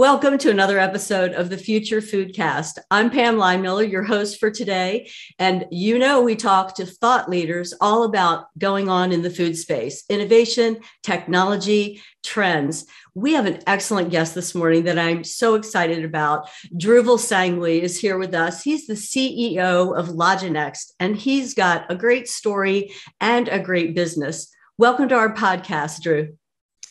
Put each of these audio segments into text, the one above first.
Welcome to another episode of the Future Foodcast. I'm Pam Leinmiller, your host for today. And you know, we talk to thought leaders all about going on in the food space innovation, technology, trends. We have an excellent guest this morning that I'm so excited about. Dhruvil Sanghvi is here with us. He's the CEO of Loginext, and he's got a great story and a great business. Welcome to our podcast, Drew.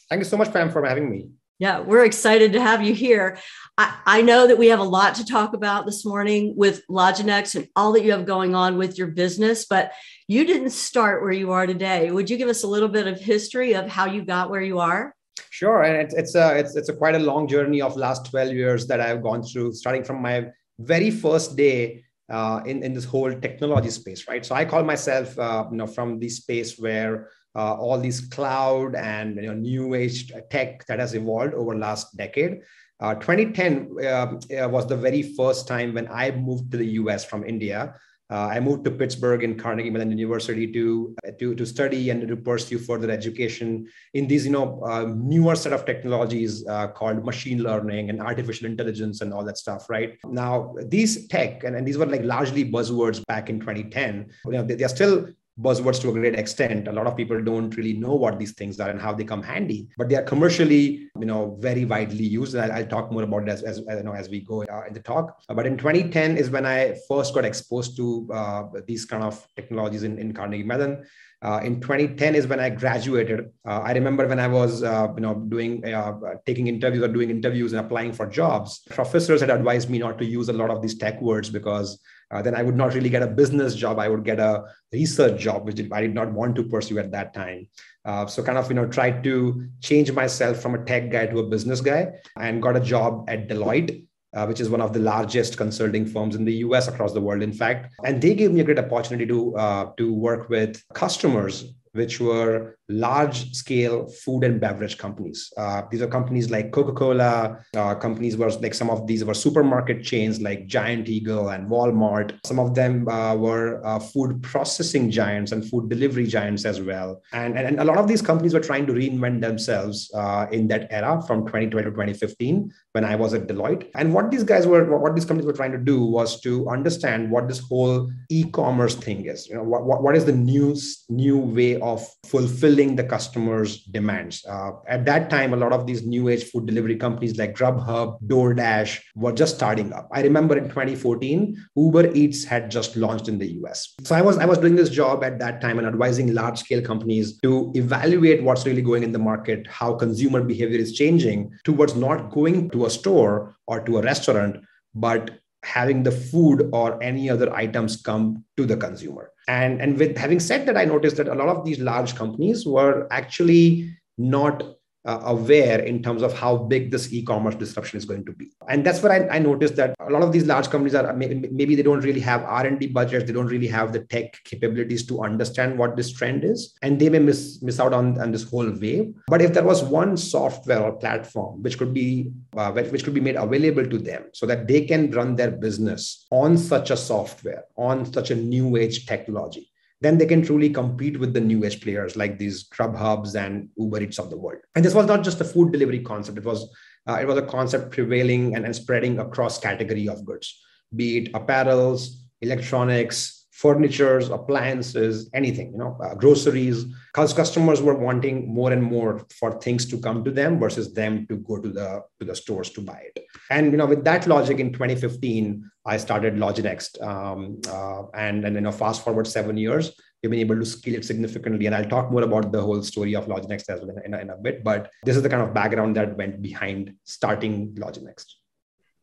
Thank you so much, Pam, for having me. Yeah, we're excited to have you here. I, I, know that we have a lot to talk about this morning with Loginext and all that you have going on with your business, but you didn't start where you are today. Would you give us a little bit of history of how you got where you are? Sure, and it's it's a it's it's a quite a long journey of last twelve years that I've gone through, starting from my very first day uh, in in this whole technology space, right? So I call myself, uh, you know, from the space where uh, all these cloud and you know, new age tech that has evolved over last decade. Uh, 2010 uh, was the very first time when I moved to the US from India. Uh, I moved to Pittsburgh in Carnegie Mellon University to, to, to study and to pursue further education in these you know uh, newer set of technologies uh, called machine learning and artificial intelligence and all that stuff. Right now, these tech and, and these were like largely buzzwords back in 2010. You know, they, they are still buzzwords to a great extent. A lot of people don't really know what these things are and how they come handy, but they are commercially, you know, very widely used. And I'll, talk more about it as, as, you know, as we go uh, in the talk. But in 2010 is when I first got exposed to uh, these kind of technologies in, in Carnegie Mellon. Uh, in 2010 is when I graduated. Uh, I remember when I was, uh, you know, doing uh, taking interviews or doing interviews and applying for jobs. Professors had advised me not to use a lot of these tech words because uh, then I would not really get a business job. I would get a research job, which I did not want to pursue at that time. Uh, so kind of you know tried to change myself from a tech guy to a business guy, and got a job at Deloitte. Uh, which is one of the largest consulting firms in the US across the world, in fact. And they gave me a great opportunity to, uh, to work with customers which were large scale food and beverage companies. Uh, these are companies like Coca Cola, uh, companies were like some of these were supermarket chains like Giant Eagle and Walmart. Some of them uh, were uh, food processing giants and food delivery giants as well. And, and, and, a lot of these companies were trying to reinvent themselves uh, in that era from 2012 to 2015 when I was at Deloitte. And what these guys were, what these companies were trying to do was to understand what this whole e-commerce thing is. You know, what, what, what is the new, new way of fulfilling the customer's demands. Uh, at that time, a lot of these new age food delivery companies like Grubhub, DoorDash were just starting up. I remember in 2014, Uber Eats had just launched in the US. So I was I was doing this job at that time and advising large scale companies to evaluate what's really going in the market, how consumer behavior is changing towards not going to a store or to a restaurant, but having the food or any other items come to the consumer. And, and with having said that, I noticed that a lot of these large companies were actually not uh, aware in terms of how big this e-commerce disruption is going to be. And that's where I, I, noticed that a lot of these large companies are maybe, they don't really have r&d budgets. They don't really have the tech capabilities to understand what this trend is. And they may miss miss out on, on this whole wave. But if there was one software or platform which could be uh, which could be made available to them so that they can run their business on such a software on such a new age technology then they can truly compete with the new age players like these Grubhubs and Uber Eats of the world. And this was not just a food delivery concept; it was uh, it was a concept prevailing and, and spreading across category of goods, be it apparels, electronics, furnitures, appliances, anything, you know, uh, groceries, because customers were wanting more and more for things to come to them versus them to go to the to the stores to buy it. And you know, with that logic, in 2015, I started Loginext, um, uh, and and you know, fast forward seven years, we've been able to scale it significantly. And I'll talk more about the whole story of Loginext as well in, in, in a bit. But this is the kind of background that went behind starting Loginext.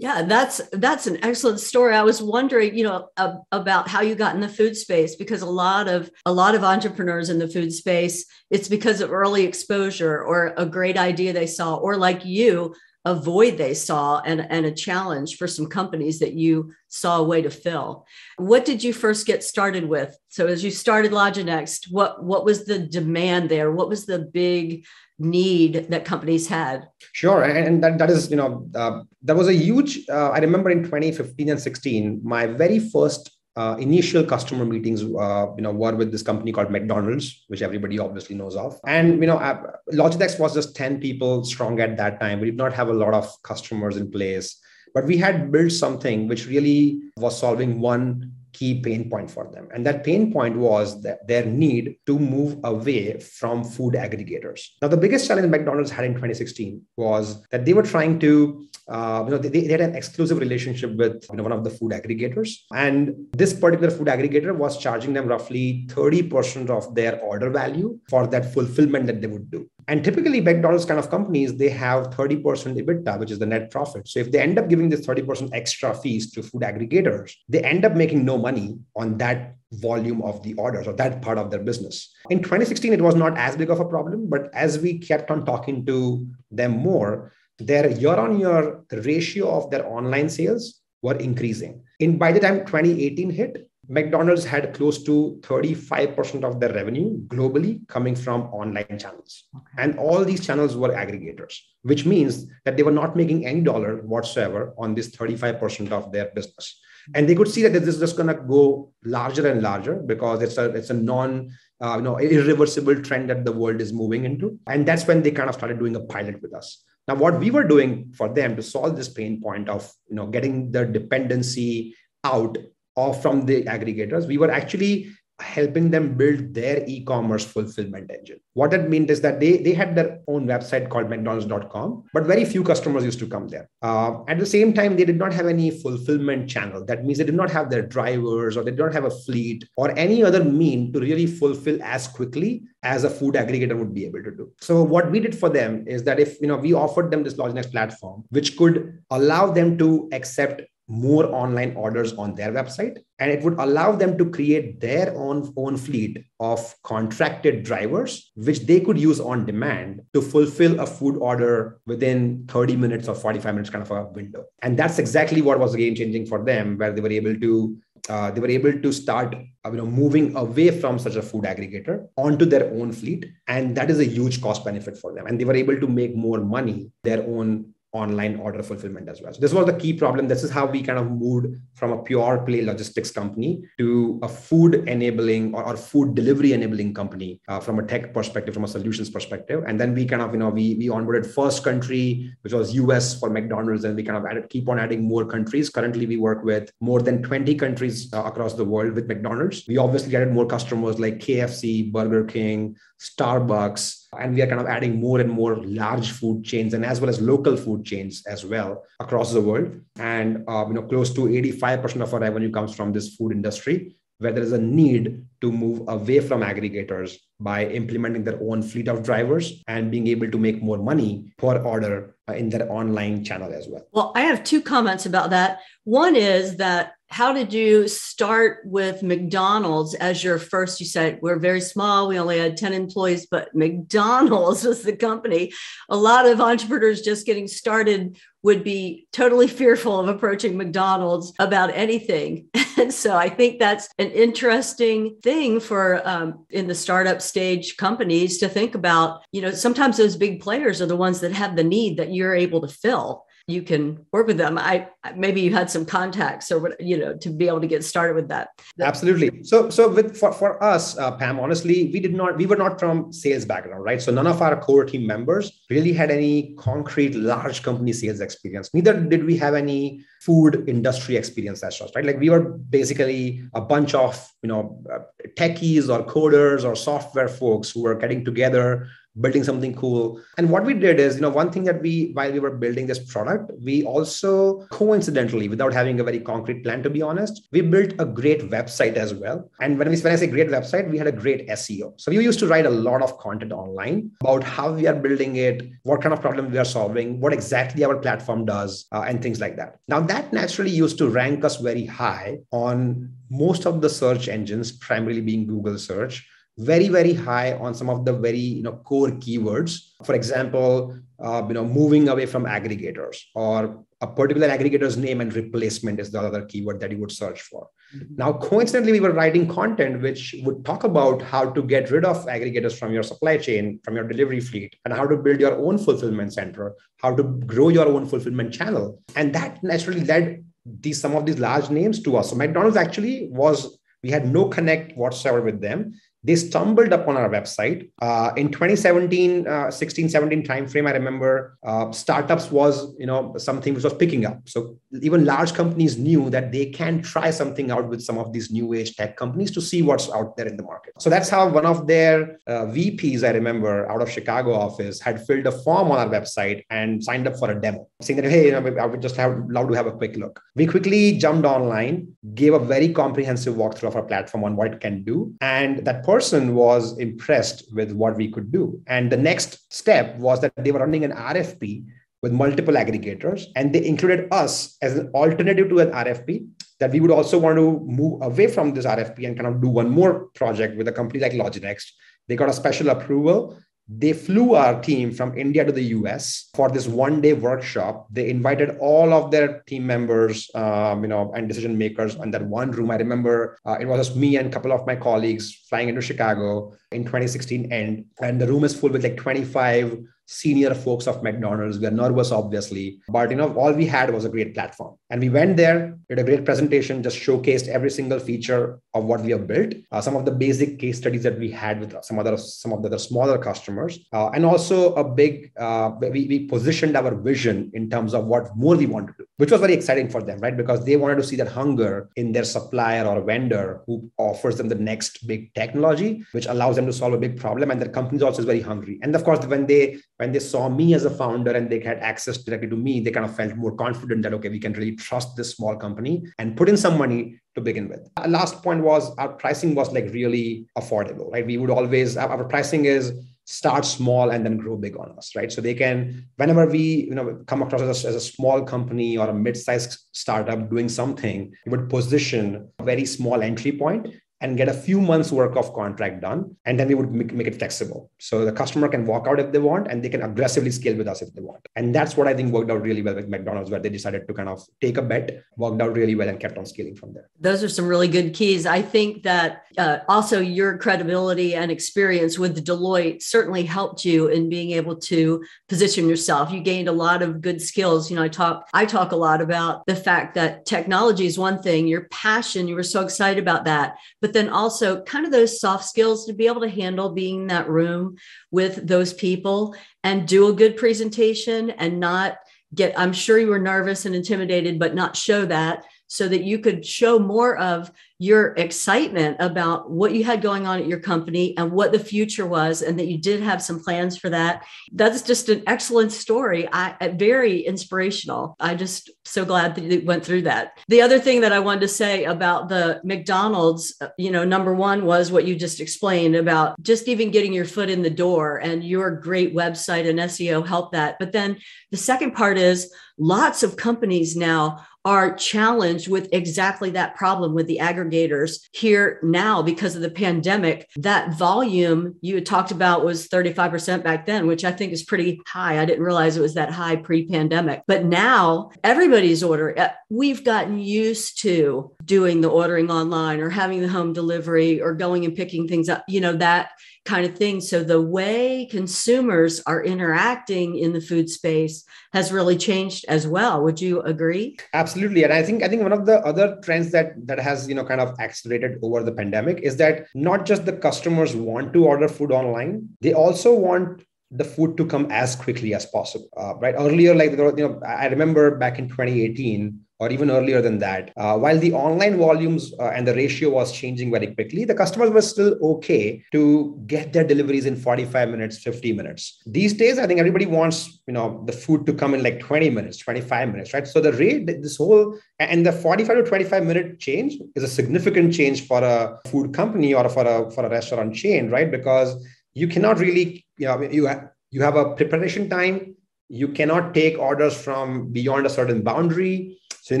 Yeah, that's that's an excellent story. I was wondering, you know, uh, about how you got in the food space because a lot of a lot of entrepreneurs in the food space, it's because of early exposure or a great idea they saw, or like you, a void they saw and, and a challenge for some companies that you saw a way to fill. What did you first get started with? So as you started Loginext, what what was the demand there? What was the big need that companies had sure and that, that is you know uh, that was a huge uh, i remember in 2015 and 16 my very first uh, initial customer meetings, uh, you know, were with this company called McDonald's, which everybody obviously knows of. And you know, uh, Loginext was just ten people strong at that time. We did not have a lot of customers in place, but we had built something which really was solving one key pain point for them. And that pain point was that their need to move away from food aggregators. Now, the biggest challenge McDonald's had in 2016 was that they were trying to, uh, you know, they, they had an exclusive relationship with you know, one of the food aggregators. And this particular food aggregator was charging them roughly 30% of their order value for that fulfillment that they would do. And typically, McDonald's kind of companies, they have 30% EBITDA, which is the net profit. So if they end up giving this 30% extra fees to food aggregators, they end up making no money on that volume of the orders or that part of their business. In 2016, it was not as big of a problem, but as we kept on talking to them more, their year on year ratio of their online sales were increasing. In by the time 2018 hit, McDonald's had close to 35% of their revenue globally coming from online channels. Okay. And all these channels were aggregators, which means that they were not making any dollar whatsoever on this 35% of their business. And they could see that this is just going to go larger and larger because it's a, it's a non uh, you know, irreversible trend that the world is moving into. And that's when they kind of started doing a pilot with us. Now, what we were doing for them to solve this pain point of you know getting the dependency out or from the aggregators. We were actually helping them build their e-commerce fulfillment engine. What that meant is that they, they had their own website called mcdonalds.com, but very few customers used to come there. Uh, at the same time, they did not have any fulfillment channel. That means they did not have their drivers or they did not have a fleet or any other mean to really fulfill as quickly as a food aggregator would be able to do. So what we did for them is that if you know we offered them this Loginext platform, which could allow them to accept more online orders on their website and it would allow them to create their own own fleet of contracted drivers which they could use on demand to fulfill a food order within 30 minutes or 45 minutes kind of a window. And that's exactly what was game changing for them where they were able to uh, they were able to start you know moving away from such a food aggregator onto their own fleet and that is a huge cost benefit for them. And they were able to make more money their own online order fulfillment as well. So this was the key problem. This is how we kind of moved from a pure play logistics company to a food enabling or, or food delivery enabling company uh, from a tech perspective, from a solutions perspective. And then we kind of, you know, we, we onboarded first country, which was US for McDonald's, and we kind of added, keep on adding more countries. Currently, we work with more than 20 countries uh, across the world with McDonald's. We obviously added more customers like KFC, Burger King, Starbucks, and we are kind of adding more and more large food chains and as well as local food chains as well across the world. And uh, you know, close to 85% of our revenue comes from this food industry, where there is a need to move away from aggregators by implementing their own fleet of drivers and being able to make more money per order uh, in their online channel as well. Well, I have two comments about that. One is that how did you start with McDonald's as your first? You said we're very small, we only had 10 employees, but McDonald's was the company. A lot of entrepreneurs just getting started would be totally fearful of approaching McDonald's about anything. And so I think that's an interesting thing for um, in the startup stage companies to think about. You know, sometimes those big players are the ones that have the need that you're able to fill you can work with them. I maybe you had some contacts or what you know to be able to get started with that. Absolutely. So so with for, for us uh, pam honestly we did not we were not from sales background right? So none of our core team members really had any concrete large company sales experience. Neither did we have any food industry experience as such right? Like we were basically a bunch of you know uh, techies or coders or software folks who were getting together building something cool. And what we did is, you know, one thing that we, while we were building this product, we also coincidentally, without having a very concrete plan, to be honest, we built a great website as well. And when we when I say great website, we had a great SEO. So we used to write a lot of content online about how we are building it, what kind of problem we are solving, what exactly our platform does, uh, and things like that. Now that naturally used to rank us very high on most of the search engines, primarily being Google search very very high on some of the very you know core keywords for example uh, you know moving away from aggregators or a particular aggregator's name and replacement is the other keyword that you would search for mm-hmm. now coincidentally we were writing content which would talk about how to get rid of aggregators from your supply chain from your delivery fleet and how to build your own fulfillment center how to grow your own fulfillment channel and that naturally led these some of these large names to us. So McDonald's actually was we had no connect whatsoever with them they stumbled upon our website. Uh, in 2017 uh, 16 17 timeframe i remember uh, startups was you know something which was picking up. So even large companies knew that they can try something out with some of these new age tech companies to see what's out there in the market. So that's how one of their uh, vps i remember out of chicago office had filled a form on our website and signed up for a demo saying that hey you know, i would just have love to have a quick look. We quickly jumped online gave a very comprehensive walkthrough of our platform on what it can do and that person was impressed with what we could do. And the next step was that they were running an RFP with multiple aggregators, and they included us as an alternative to an RFP. That we would also want to move away from this RFP and kind of do one more project with a company like Loginext. They got a special approval they flew our team from India to the US for this one day workshop. They invited all of their team members, um, you know, and decision makers in that one room. I remember uh, it was just me and a couple of my colleagues flying into Chicago in 2016 end, and the room is full with like 25 senior folks of McDonald's. We are nervous, obviously, but you know, all we had was a great platform. And we went there, did a great presentation, just showcased every single feature of what we have built. Uh, some of the basic case studies that we had with some other some of the other smaller customers, uh, and also a big. Uh, we, we positioned our vision in terms of what more we want to do, which was very exciting for them, right? Because they wanted to see that hunger in their supplier or vendor who offers them the next big technology, which allows them to solve a big problem, and their company also is very hungry. And of course, when they when they saw me as a founder and they had access directly to me, they kind of felt more confident that, okay, we can really trust this small company and put in some money to begin with. Our last point was our pricing was like really affordable, right? We would always, our pricing is start small and then grow big on us, right? So they can, whenever we, you know, come across as a, as a small company or a mid-sized startup doing something, we would position a very small entry point and get a few months work of contract done and then we would make, make, it flexible. So the customer can walk out if they want and they can aggressively scale with us if they want. And that's what i think worked out really well with mcdonald's where they decided to kind of take a bet worked out really well and kept on scaling from there. Those are some really good keys. I think that uh, also your credibility and experience with deloitte certainly helped you in being able to position yourself. You gained a lot of good skills. You know i talk i talk a lot about the fact that technology is one thing your passion you were so excited about that but but then also kind of those soft skills to be able to handle being in that room with those people and do a good presentation and not get i'm sure you were nervous and intimidated but not show that so that you could show more of your excitement about what you had going on at your company and what the future was and that you did have some plans for that. That's just an excellent story. I very inspirational. I just so glad that you went through that. The other thing that i wanted to say about the mcdonald's uh, you know number one was what you just explained about just even getting your foot in the door and your great website and seo helped that. But then the second part is lots of companies now are challenged with exactly that problem with the aggregators here now because of the pandemic. That volume you had talked about was 35% back then, which I think is pretty high. I didn't realize it was that high pre pandemic. But now everybody's ordering. Uh, we've gotten used to doing the ordering online or having the home delivery or going and picking things up, you know, that kind of thing. So the way consumers are interacting in the food space has really changed as well. Would you agree? Absolutely. And I think I think one of the other trends that that has you know kind of accelerated over the pandemic is that not just the customers want to order food online, they also want the food to come as quickly as possible. Uh, right earlier, like you know, I remember back in 2018 or even earlier than that. Uh, while the online volumes uh, and the ratio was changing very quickly, the customers were still okay to get their deliveries in 45 minutes, 50 minutes. These days, I think everybody wants you know the food to come in like 20 minutes, 25 minutes, right? So the rate, this whole and the 45 to 25 minute change is a significant change for a food company or for a for a restaurant chain, right? Because you cannot really you know you have you have a preparation time. You cannot take orders from beyond a certain boundary so you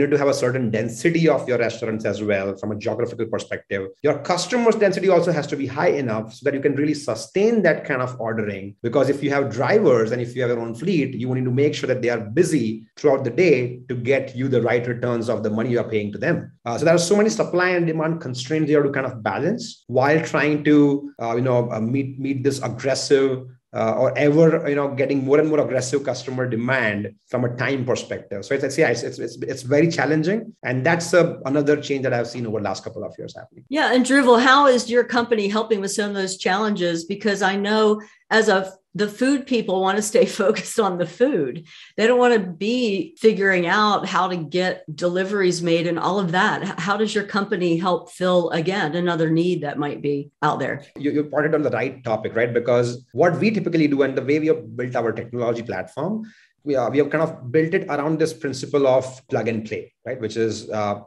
need to have a certain density of your restaurants as well from a geographical perspective. Your customers' density also has to be high enough so that you can really sustain that kind of ordering. Because if you have drivers and if you have your own fleet, you need to make sure that they are busy throughout the day to get you the right returns of the money you are paying to them. Uh, so there are so many supply and demand constraints you have to kind of balance while trying to, uh, you know, uh, meet meet this aggressive uh, or ever you know getting more and more aggressive customer demand from a time perspective. So it's yeah it's it's, it's, it's very challenging. And that's a, another change that i've seen over the last couple of years happening. Yeah and Dhruvil, how is your company helping with some of those challenges? Because i know as a the food people want to stay focused on the food. They don't want to be figuring out how to get deliveries made and all of that. How does your company help fill again another need that might be out there? You, you pointed on the right topic, right? Because what we typically do and the way we have built our technology platform, we, are, we have kind of built it around this principle of plug and play, right? Which is uh,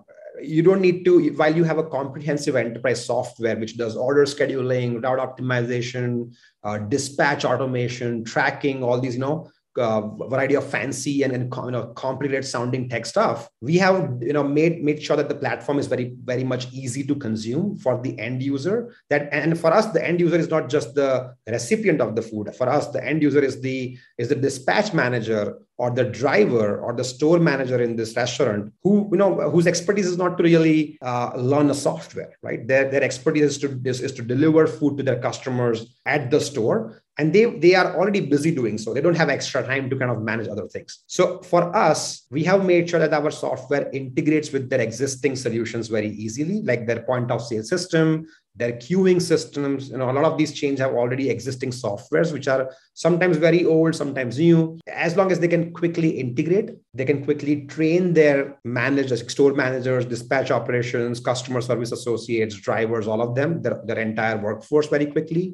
you don't need to while you have a comprehensive enterprise software which does order scheduling route optimization uh, dispatch automation tracking all these you know uh, variety of fancy and, and you know complicated sounding tech stuff we have you know made made sure that the platform is very very much easy to consume for the end user. That and for us the end user is not just the recipient of the food. For us the end user is the is the dispatch manager or the driver or the store manager in this restaurant who you know whose expertise is not to really uh, learn a software right? Their, their expertise is to is, is to deliver food to their customers at the store and they they are already busy doing so. They don't have extra time to kind of manage other things. So for us we have made sure that our software integrates with their existing solutions very easily like their point of sale system their queuing systems. You know a lot of these chains have already existing softwares which are sometimes very old sometimes new. As long as they can quickly integrate they can quickly train their managers store managers dispatch operations customer service associates drivers all of them their, their entire workforce very quickly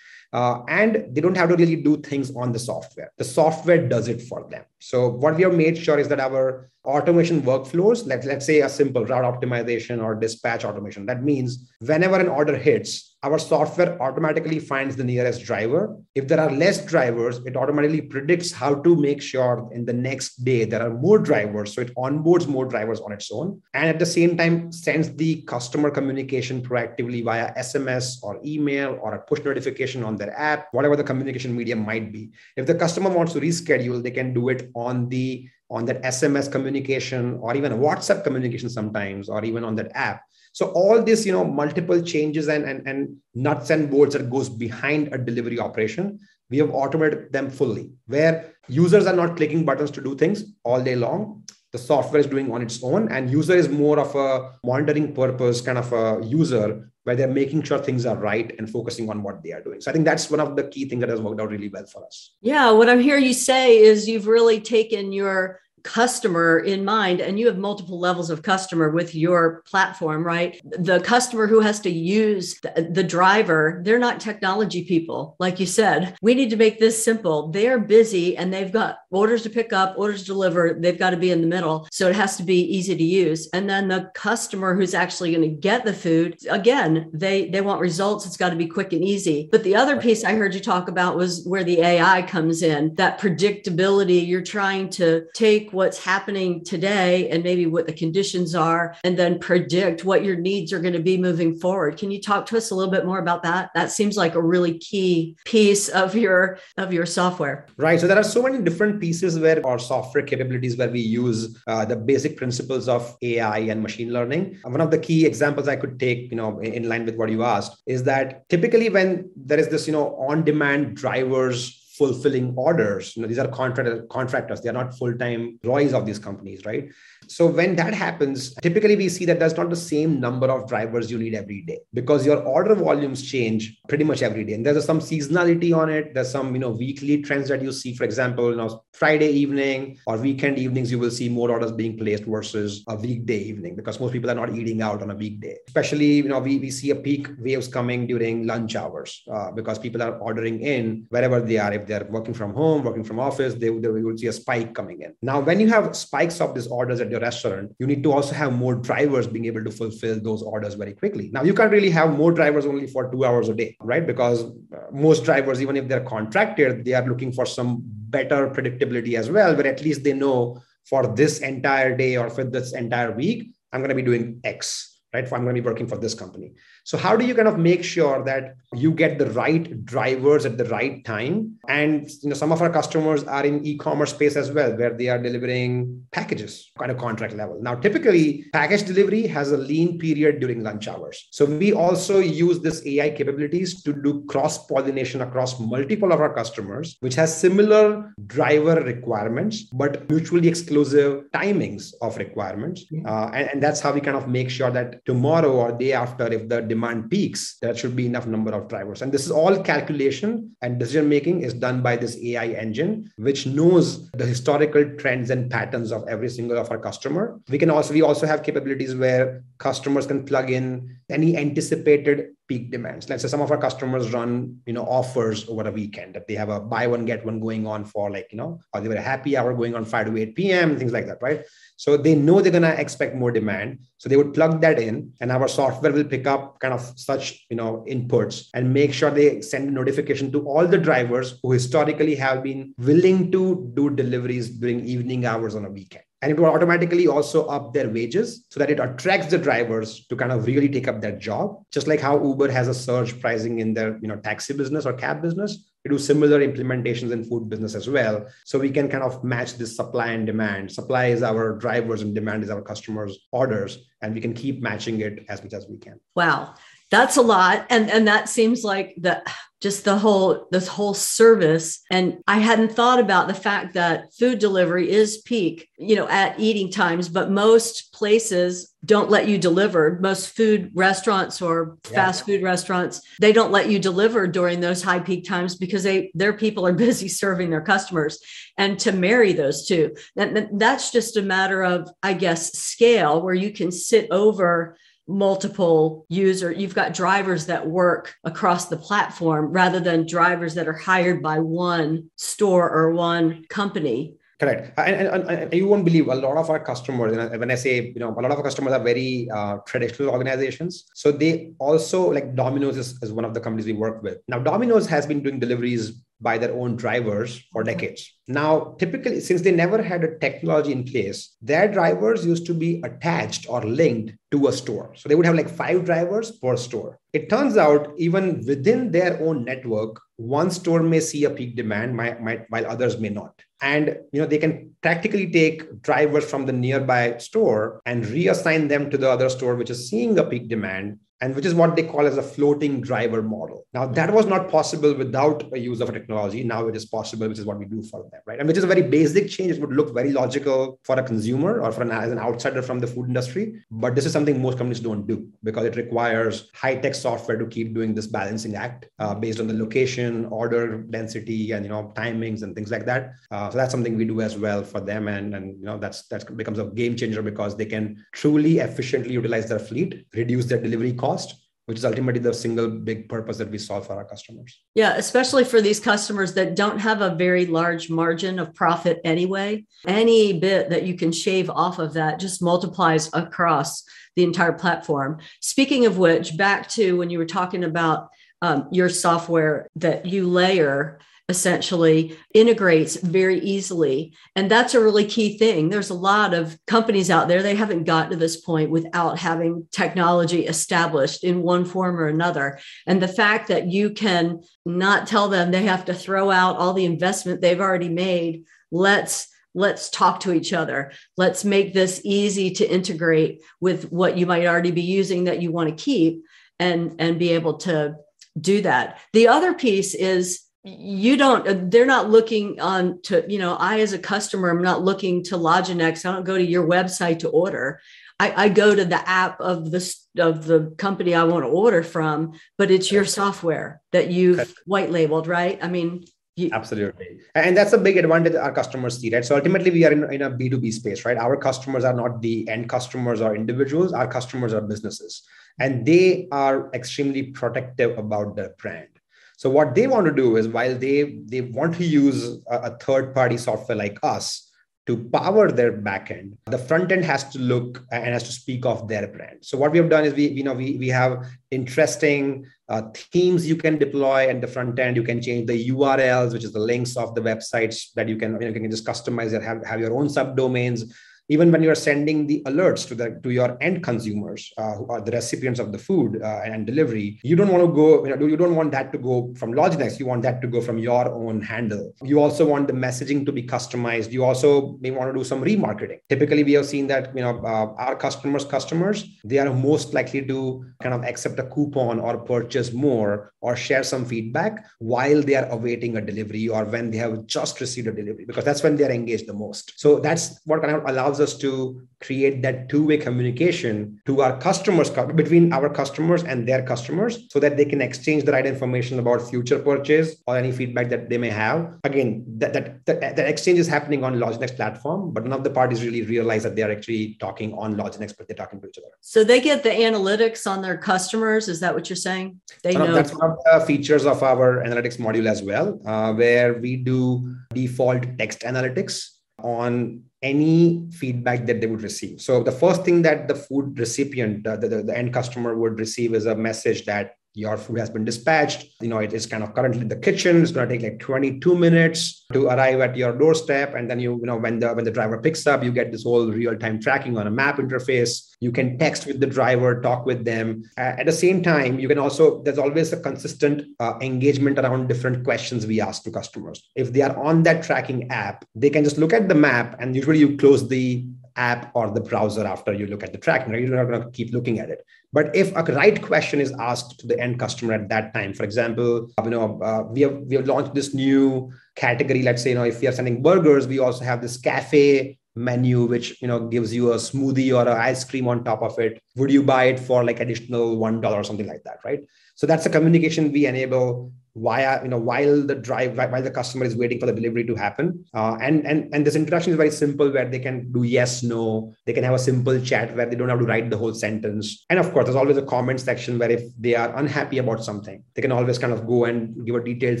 uh, and they don't have to really do things on the software. The software does it for them. So what we have made sure is that our automation workflows, let, let's say a simple route optimization or dispatch automation, that means whenever an order hits, our software automatically finds the nearest driver. If there are less drivers, it automatically predicts how to make sure in the next day there are more drivers. So it onboards more drivers on its own. And at the same time, sends the customer communication proactively via SMS or email or a push notification on their app, whatever the communication medium might be. If the customer wants to reschedule, they can do it on the on that SMS communication or even WhatsApp communication sometimes, or even on that app. So all this, you know, multiple changes and, and, and nuts and bolts that goes behind a delivery operation, we have automated them fully, where users are not clicking buttons to do things all day long. The software is doing on its own, and user is more of a monitoring purpose kind of a user where they're making sure things are right and focusing on what they are doing. So I think that's one of the key things that has worked out really well for us. Yeah, what I'm hearing you say is you've really taken your customer in mind and you have multiple levels of customer with your platform right? The customer who has to use the, the, driver they're not technology people like you said. We need to make this simple. They're busy and they've got orders to pick up orders to deliver they've got to be in the middle so it has to be easy to use and then the customer who's actually going to get the food again they they want results it's got to be quick and easy but the other piece i heard you talk about was where the ai comes in that predictability you're trying to take what's happening today and maybe what the conditions are, and then predict what your needs are going to be moving forward. Can you talk to us a little bit more about that? That seems like a really key piece of your of your software. Right. So there are so many different pieces where our software capabilities where we use uh, the basic principles of AI and machine learning. One of the key examples I could take, you know, in line with what you asked, is that typically when there is this, you know, on-demand drivers fulfilling orders. You know, these are contract, contractors. They are not full-time employees of these companies, right? So when that happens, typically we see that there's not the same number of drivers you need every day because your order volumes change pretty much every day. And there's some seasonality on it. There's some, you know, weekly trends that you see. For example, you know, Friday evening or weekend evenings, you will see more orders being placed versus a weekday evening because most people are not eating out on a weekday. Especially, you know, we, we see a peak waves coming during lunch hours uh, because people are ordering in wherever they are. If they're working from home, working from office, they, they will see a spike coming in. Now, when you have spikes of these orders at your restaurant, you need to also have more drivers being able to fulfill those orders very quickly. Now, you can't really have more drivers only for two hours a day, right? Because uh, most drivers, even if they're contracted, they are looking for some better predictability as well, where at least they know for this entire day or for this entire week, I'm going to be doing X right? I'm going to be working for this company. So how do you kind of make sure that you get the right drivers at the right time? And you know, some of our customers are in e-commerce space as well, where they are delivering packages kind of contract level. Now, typically, package delivery has a lean period during lunch hours. So we also use this AI capabilities to do cross pollination across multiple of our customers, which has similar driver requirements, but mutually exclusive timings of requirements. Uh, and, and that's how we kind of make sure that tomorrow or day after, if the demand peaks, there should be enough number of drivers. And this is all calculation and decision making is done by this AI engine, which knows the historical trends and patterns of every single of our customer. We can also we also have capabilities where customers can plug in any anticipated peak demands. Let's say some of our customers run, you know, offers over a weekend that they have a buy one get one going on for like, you know, or they were a happy hour going on 5 to 8 p.m. things like that, right? So they know they're gonna expect more demand. So they would plug that in, and our software will pick up kind of such, you know, inputs and make sure they send a notification to all the drivers who historically have been willing to do deliveries during evening hours on a weekend and it will automatically also up their wages so that it attracts the drivers to kind of really take up that job. Just like how uber has a surge pricing in their you know taxi business or cab business we do similar implementations in food business as well. So we can kind of match this supply and demand. Supply is our drivers and demand is our customers orders and we can keep matching it as much as we can. Wow that's a lot. And and that seems like the just the whole this whole service. And i hadn't thought about the fact that food delivery is peak you know at eating times but most places don't let you deliver. Most food restaurants or yeah. fast food restaurants they don't let you deliver during those high peak times because they their people are busy serving their customers. And to marry those two that, that's just a matter of i guess scale where you can sit over multiple user you've got drivers that work across the platform rather than drivers that are hired by one store or one company correct and, and, and, you won't believe a lot of our customers when i say you know a lot of our customers are very uh, traditional organizations so they also like domino's is, is one of the companies we work with now domino's has been doing deliveries by their own drivers for decades. Now, typically, since they never had a technology in place, their drivers used to be attached or linked to a store. So they would have like five drivers per store. It turns out, even within their own network, one store may see a peak demand, while others may not. And you know they can practically take drivers from the nearby store and reassign them to the other store, which is seeing a peak demand, and which is what they call as a floating driver model. Now, that was not possible without a use of a technology. Now it is possible, which is what we do for them, right? And which is a very basic change. It would look very logical for a consumer or for an, as an outsider from the food industry. But this is something most companies don't do because it requires high tech software to keep doing this balancing act uh, based on the location, order density, and you know timings and things like that. Uh, so that's something we do as well for them, and and you know that's that becomes a game changer because they can truly efficiently utilize their fleet, reduce their delivery cost cost which is ultimately the single big purpose that we solve for our customers. Yeah, especially for these customers that don't have a very large margin of profit anyway. Any bit that you can shave off of that just multiplies across the entire platform. Speaking of which, back to when you were talking about um, your software that you layer essentially integrates very easily. And that's a really key thing. There's a lot of companies out there, they haven't gotten to this point without having technology established in one form or another. And the fact that you can not tell them they have to throw out all the investment they've already made, let's let's talk to each other let's make this easy to integrate with what you might already be using that you want to keep and and be able to do that the other piece is you don't uh, they're not looking on to you know i as a customer i'm not looking to Loginext i don't go to your website to order I, I, go to the app of the of the company i want to order from but it's your software that you've white labeled right i mean you, Absolutely. And that's a big advantage our customers see, right? So ultimately, we are in, in a B2B space, right? Our customers are not the end customers or individuals, our customers are businesses. And they are extremely protective about their brand. So what they want to do is while they they want to use a, a third party software like us to power their backend, the front end has to look and has to speak of their brand. So what we have done is we you know we we have interesting uh, themes you can deploy and the front end. You can change the URLs, which is the links of the websites that you can you, know, you can just customize it, have, have your own subdomains even when you're sending the alerts to the to your end consumers uh, who are the recipients of the food uh, and delivery you don't want to go you know you don't want that to go from Loginext you want that to go from your own handle. You also want the messaging to be customized. You also may want to do some remarketing. Typically we have seen that you know uh, our customers customers they are most likely to kind of accept a coupon or purchase more or share some feedback while they are awaiting a delivery or when they have just received a delivery because that's when they are engaged the most. So that's what kind of allows us to create that two-way communication to our customers between our customers and their customers so that they can exchange the right information about future purchase or any feedback that they may have. Again that that, that, that exchange is happening on Loginext platform but none of the parties really realize that they are actually talking on Loginext but they're talking to each other. So they get the analytics on their customers is that what you're saying? They know. that's one of the features of our analytics module as well uh, where we do default text analytics on any feedback that they would receive. So the first thing that the food recipient, uh, the, the, the end customer would receive is a message that your food has been dispatched. You know, it is kind of currently in the kitchen. It's going to take like 22 minutes to arrive at your doorstep. And then you, you know, when the when the driver picks up, you get this whole real-time tracking on a map interface. You can text with the driver, talk with them. Uh, at the same time, you can also, there's always a consistent uh, engagement around different questions we ask to customers. If they are on that tracking app, they can just look at the map and usually you close the app or the browser after you look at the tracking. You're not going to keep looking at it. But if a right question is asked to the end customer at that time, for example, you know, uh, we have we have launched this new category. Let's say, you know, if we are sending burgers, we also have this cafe menu which you know gives you a smoothie or an ice cream on top of it would you buy it for like additional one dollar or something like that right so that's a communication we enable via you know while the drive while the customer is waiting for the delivery to happen. Uh, and and and this introduction is very simple where they can do yes no. They can have a simple chat where they don't have to write the whole sentence. And of course there's always a comment section where if they are unhappy about something they can always kind of go and give a detailed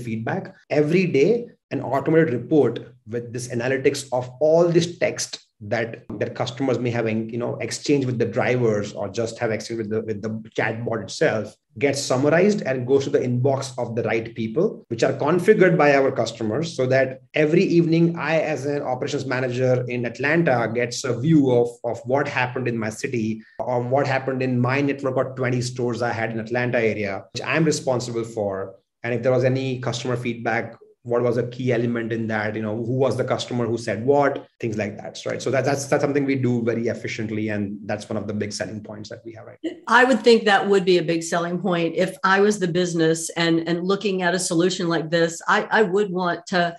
feedback. Every day an automated report with this analytics of all this text that that customers may have you know exchange with the drivers or just have exchange with the with the chatbot itself gets summarized and goes to the inbox of the right people which are configured by our customers so that every evening i as an operations manager in atlanta gets a view of of what happened in my city or what happened in my network of 20 stores i had in atlanta area which i'm responsible for. And if there was any customer feedback what was a key element in that you know who was the customer who said what things like that right? So that, that's that's something we do very efficiently and that's one of the big selling points that we have right? I would think that would be a big selling point. If i was the business and and looking at a solution like this i i would want to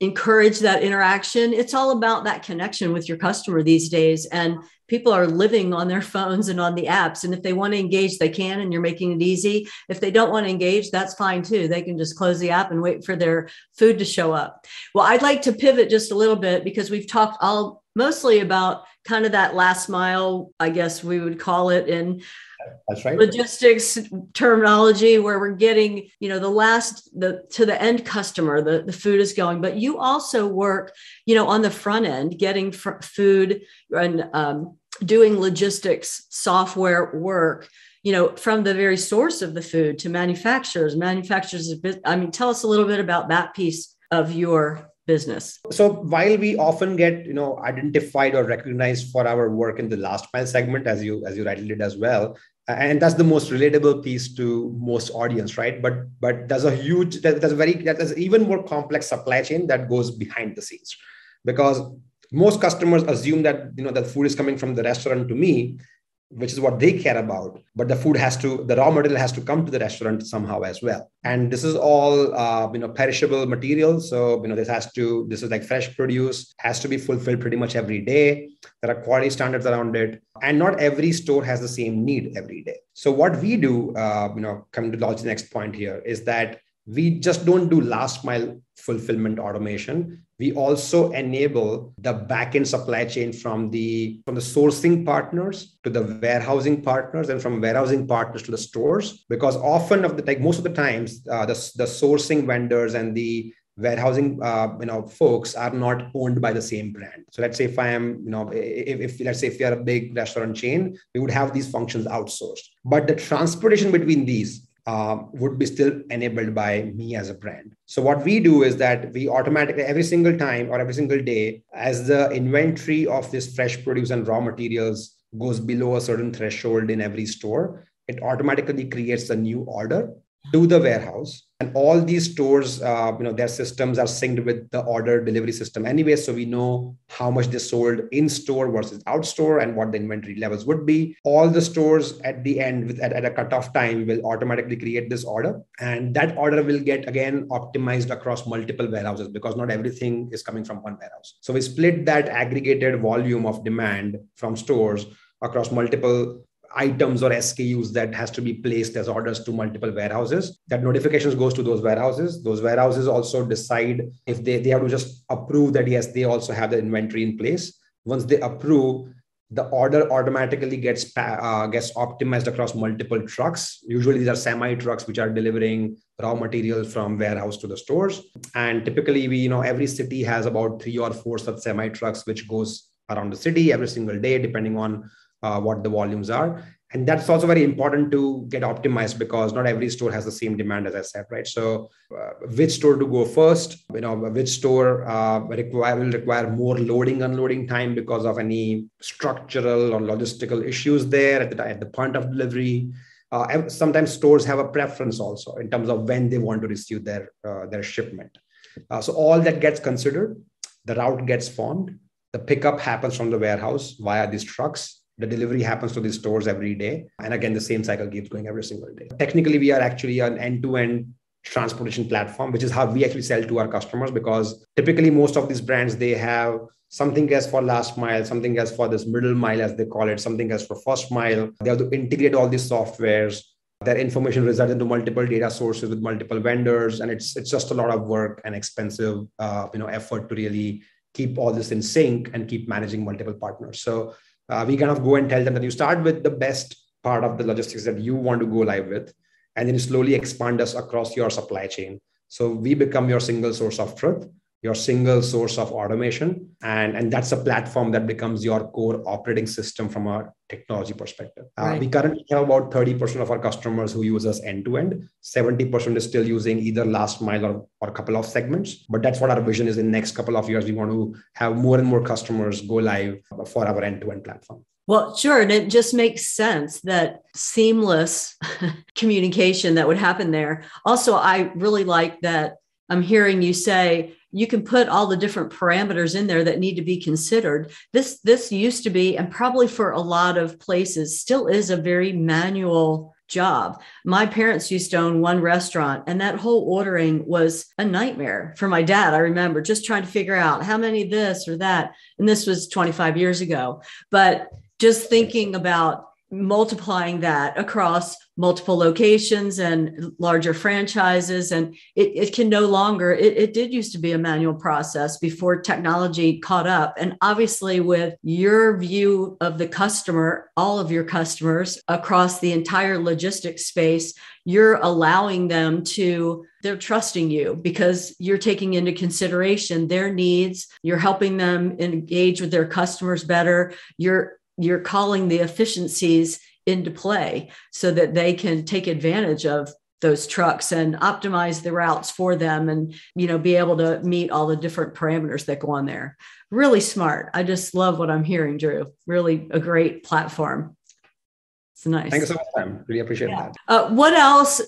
encourage that interaction. It's all about that connection with your customer these days. And people are living on their phones and on the apps. And if they want to engage, they can, and you're making it easy. If they don't want to engage, that's fine too. They can just close the app and wait for their food to show up. Well, I'd like to pivot just a little bit because we've talked all mostly about kind of that last mile, I guess we would call it. And that's right. Logistics terminology where we're getting, you know, the last the to the end customer, the, the food is going. But you also work, you know, on the front end, getting fr- food and um, doing logistics software work you know from the very source of the food to manufacturers manufacturers i mean tell us a little bit about that piece of your business so while we often get you know identified or recognized for our work in the last mile segment as you as you rightly did as well and that's the most relatable piece to most audience right? But but there's a huge there's a very there's even more complex supply chain that goes behind the scenes. Because most customers assume that you know that food is coming from the restaurant to me which is what they care about but the food has to the raw material has to come to the restaurant somehow as well. And this is all uh, you know perishable material. So you know this has to this is like fresh produce has to be fulfilled pretty much every day. There are quality standards around it. And not every store has the same need every day. So what we do uh, you know coming to the next point here is that we just don't do last mile fulfillment automation. We also enable the backend supply chain from the from the sourcing partners to the warehousing partners and from warehousing partners to the stores because often of the like most of the times uh, the, the sourcing vendors and the warehousing uh, you know folks are not owned by the same brand. So let's say if i am you know if, if let's say if you are a big restaurant chain we would have these functions outsourced. But the transportation between these um, would be still enabled by me as a brand. So what we do is that we automatically every single time or every single day, as the inventory of this fresh produce and raw materials goes below a certain threshold in every store, it automatically creates a new order to the warehouse and all these stores uh, you know their systems are synced with the order delivery system anyway so we know how much they sold in store versus out store and what the inventory levels would be. All the stores at the end with at, at a cutoff time will automatically create this order and that order will get again optimized across multiple warehouses because not everything is coming from one warehouse. So we split that aggregated volume of demand from stores across multiple items or SKUs that has to be placed as orders to multiple warehouses. That notifications goes to those warehouses. Those warehouses also decide if they, they have to just approve that yes, they also have the inventory in place. Once they approve, the order automatically gets uh, gets optimized across multiple trucks. Usually, these are semi trucks which are delivering raw materials from warehouse to the stores. And typically, we you know every city has about three or four such semi trucks which goes around the city every single day, depending on uh, what the volumes are. And that's also very important to get optimized because not every store has the same demand as i said right? So uh, which store to go first? You know which store uh, require will require more loading unloading time because of any structural or logistical issues there at the, at the point of delivery? Uh, sometimes stores have a preference also in terms of when they want to receive their uh, their shipment. Uh, so all that gets considered the route gets formed the pickup happens from the warehouse via these trucks the delivery happens to these stores every day. And again, the same cycle keeps going every single day. Technically, we are actually an end to end transportation platform, which is how we actually sell to our customers because typically most of these brands, they have something as for last mile, something as for this middle mile, as they call it, something as for first mile. They have to integrate all these softwares. Their information resides into multiple data sources with multiple vendors, and it's it's just a lot of work and expensive, uh, you know, effort to really keep all this in sync and keep managing multiple partners. So uh, we kind of go and tell them that you start with the best part of the logistics that you want to go live with, and then slowly expand us across your supply chain. So we become your single source of truth your single source of automation and and that's a platform that becomes your core operating system from a technology perspective uh, right. we currently have about 30% of our customers who use us end to end 70% is still using either last mile or, or a couple of segments but that's what our vision is in the next couple of years we want to have more and more customers go live for our end to end platform well, sure. And it just makes sense that seamless communication that would happen there. Also, I really like that I'm hearing you say you can put all the different parameters in there that need to be considered. This this used to be and probably for a lot of places still is a very manual job. My parents used to own one restaurant and that whole ordering was a nightmare for my dad i remember just trying to figure out how many this or that and this was 25 years ago. But just thinking about multiplying that across multiple locations and larger franchises and it, it can no longer it, it did used to be a manual process before technology caught up. And obviously with your view of the customer all of your customers across the entire logistics space you're allowing them to they're trusting you because you're taking into consideration their needs. You're helping them engage with their customers better. You're you're calling the efficiencies into play so that they can take advantage of those trucks and optimize the routes for them and you know be able to meet all the different parameters that go on there. Really smart. I just love what i'm hearing drew. Really a great platform. It's nice. Thank you so much Pam. really appreciate yeah. that. Uh, what else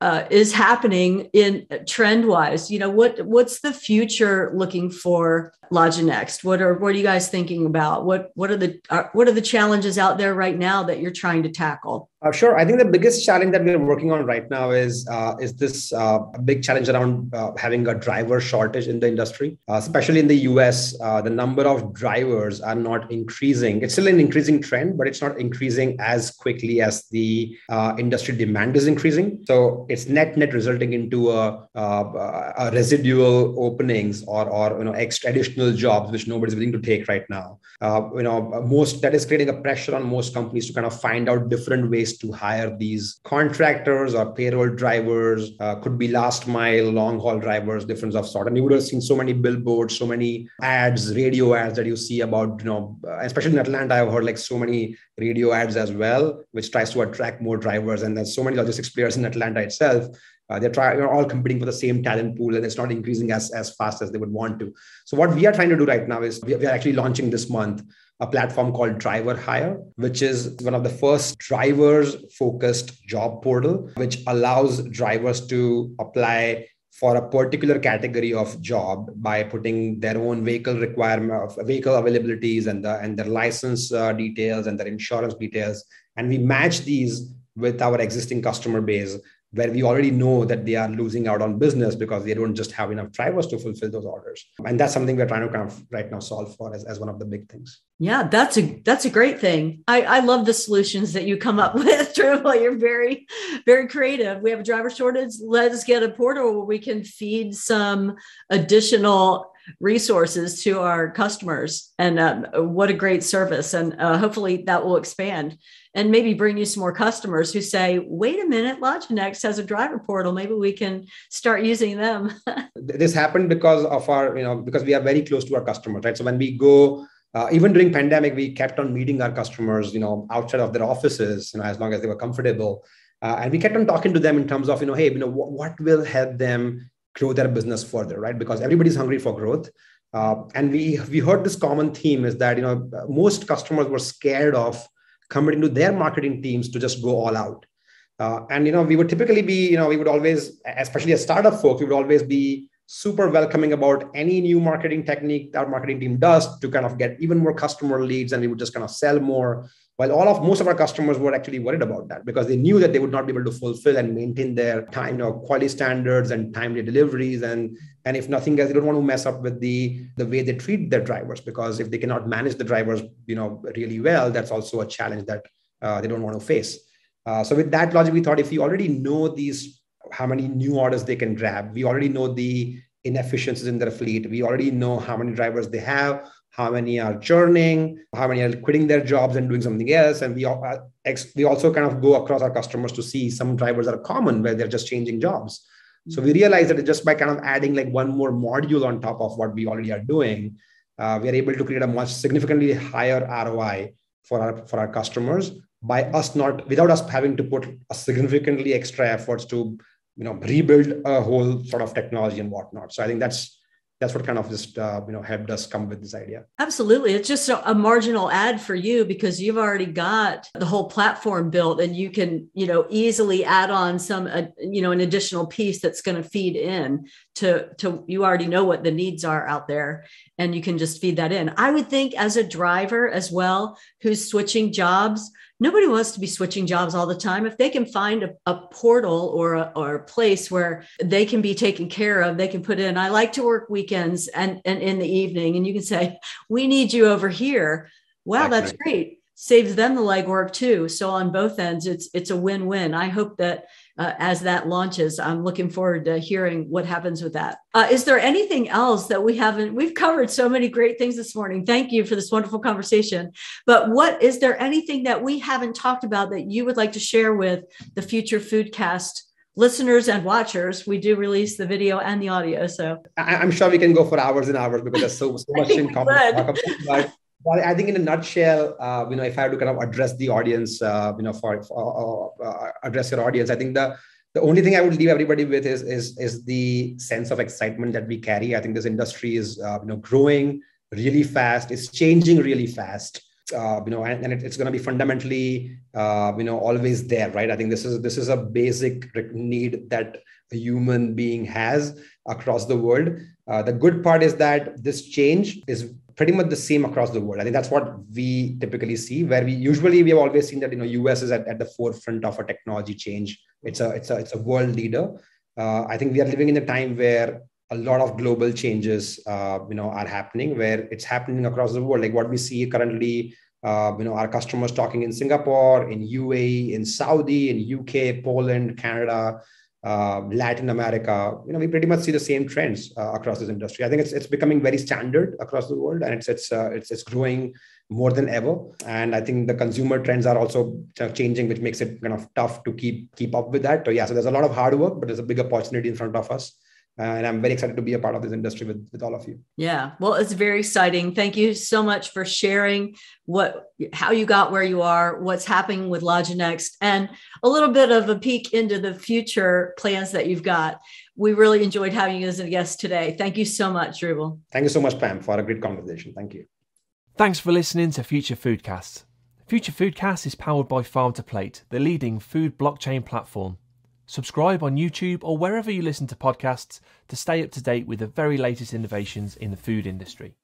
uh, is happening in trend wise you know what what's the future looking for Loginext? What are what are you guys thinking about? What what are the uh, what are the challenges out there right now that you're trying to tackle? Uh, sure. I think the biggest challenge that we're working on right now is uh, is this uh, big challenge around having a driver shortage in the industry, especially in the U.S. the number of drivers are not increasing. It's still an increasing trend, but it's not increasing as quickly as the industry demand is increasing. So it's net net resulting into a, a, a residual openings or or you know extra additional jobs which nobody's willing to take right now. Uh, you know, most that is creating a pressure on most companies to kind of find out different ways to hire these contractors or payroll drivers. Uh, could be last mile, long haul drivers, different of sort. And you would have seen so many billboards, so many ads, radio ads that you see about you know, especially in Atlanta, I've heard like so many radio ads as well, which tries to attract more drivers. And there's so many logistics players in Atlanta Uh, they're trying, are all competing for the same talent pool, and it's not increasing as, as fast as they would want to. So what we are trying to do right now is we are actually launching this month a platform called Driver Hire, which is one of the first drivers focused job portal, which allows drivers to apply for a particular category of job by putting their own vehicle requirement vehicle availabilities and the and their license uh, details and their insurance details and we match these with our existing customer base where we already know that they are losing out on business because they don't just have enough drivers to fulfill those orders. And that's something we're trying to kind of right now solve for as, as one of the big things. Yeah, that's a that's a great thing. I, I love the solutions that you come up with, Dhruvil. You're very, very creative. We have a driver shortage. Let's get a portal where we can feed some additional resources to our customers and um, what a great service and uh, hopefully that will expand and maybe bring you some more customers who say wait a minute Loginext has a driver portal maybe we can start using them this happened because of our you know because we are very close to our customers right so when we go uh, even during pandemic we kept on meeting our customers you know outside of their offices you know as long as they were comfortable uh, and we kept on talking to them in terms of you know hey you know what, what will help them grow their business further, right? Because everybody's hungry for growth. Uh, and we we heard this common theme is that you know most customers were scared of committing to their marketing teams to just go all out. Uh, and you know we would typically be you know we would always especially as startup folks we would always be super welcoming about any new marketing technique our marketing team does to kind of get even more customer leads and we would just kind of sell more while all of most of our customers were actually worried about that because they knew that they would not be able to fulfill and maintain their time you know, quality standards and timely deliveries. And and if nothing else they don't want to mess up with the the way they treat their drivers because if they cannot manage the drivers you know really well that's also a challenge that uh, they don't want to face. Uh, so with that logic we thought if we already know these how many new orders they can grab we already know the inefficiencies in their fleet we already know how many drivers they have how many are churning, how many are quitting their jobs and doing something else. And we, uh, we also kind of go across our customers to see some drivers that are common where they're just changing jobs. So we realize that just by kind of adding like one more module on top of what we already are doing, uh, we are able to create a much significantly higher ROI for our for our customers by us not without us having to put a significantly extra efforts to you know rebuild a whole sort of technology and whatnot. So I think that's that's what kind of just uh, you know helped us come with this idea. Absolutely. It's just a, a, marginal ad for you because you've already got the whole platform built and you can you know easily add on some uh, you know an additional piece that's going to feed in to to you already know what the needs are out there and you can just feed that in. I would think as a driver as well who's switching jobs nobody wants to be switching jobs all the time. If they can find a, a portal or a, or a place where they can be taken care of, they can put in, I like to work weekends and, and in the evening. And you can say, we need you over here. Wow, that's great. Saves them the legwork too. So on both ends, it's it's a win-win. I hope that uh, as that launches. I'm looking forward to hearing what happens with that. Uh, is there anything else that we haven't? We've covered so many great things this morning. Thank you for this wonderful conversation. But what is there anything that we haven't talked about that you would like to share with the future Foodcast? listeners and watchers we do release the video and the audio so i'm sure we can go for hours and hours because there's so, so much in common well, I think in a nutshell, uh, you know, if I had to kind of address the audience, uh, you know, for, for uh, uh, address your audience, I think the the only thing I would leave everybody with is is is the sense of excitement that we carry. I think this industry is uh, you know growing really fast. It's changing really fast. Uh, you know, and, and it, it's going to be fundamentally, you know, always there, right? I think this is this is a basic need that a human being has across the world. the good part is that this change is pretty much the same across the world. I think that's what we typically see, where we usually we have always seen that you know US is at, at the forefront of a technology change. It's a it's a it's a world leader. Uh, I think we are living in a time where a lot of global changes uh, you know are happening, where it's happening across the world. Like what we see currently, uh, you know, our customers talking in Singapore, in UAE, in Saudi, in UK, Poland, Canada. Uh, Latin America, you know, we pretty much see the same trends uh, across this industry. I think it's it's becoming very standard across the world, and it's it's uh, it's it's growing more than ever. And I think the consumer trends are also changing, which makes it kind of tough to keep keep up with that. So yeah, so there's a lot of hard work, but there's a big opportunity in front of us. Uh, and I'm very excited to be a part of this industry with, with all of you. Yeah, well, it's very exciting. Thank you so much for sharing what how you got where you are, what's happening with Loginext, and a little bit of a peek into the future plans that you've got. We really enjoyed having you as a guest today. Thank you so much, Dhruvil. Thank you so much, Pam, for a great conversation. Thank you. Thanks for listening to Future Foodcast. Future Foodcast is powered by Farm to Plate, the leading food blockchain platform. Subscribe on YouTube or wherever you listen to podcasts to stay up to date with the very latest innovations in the food industry.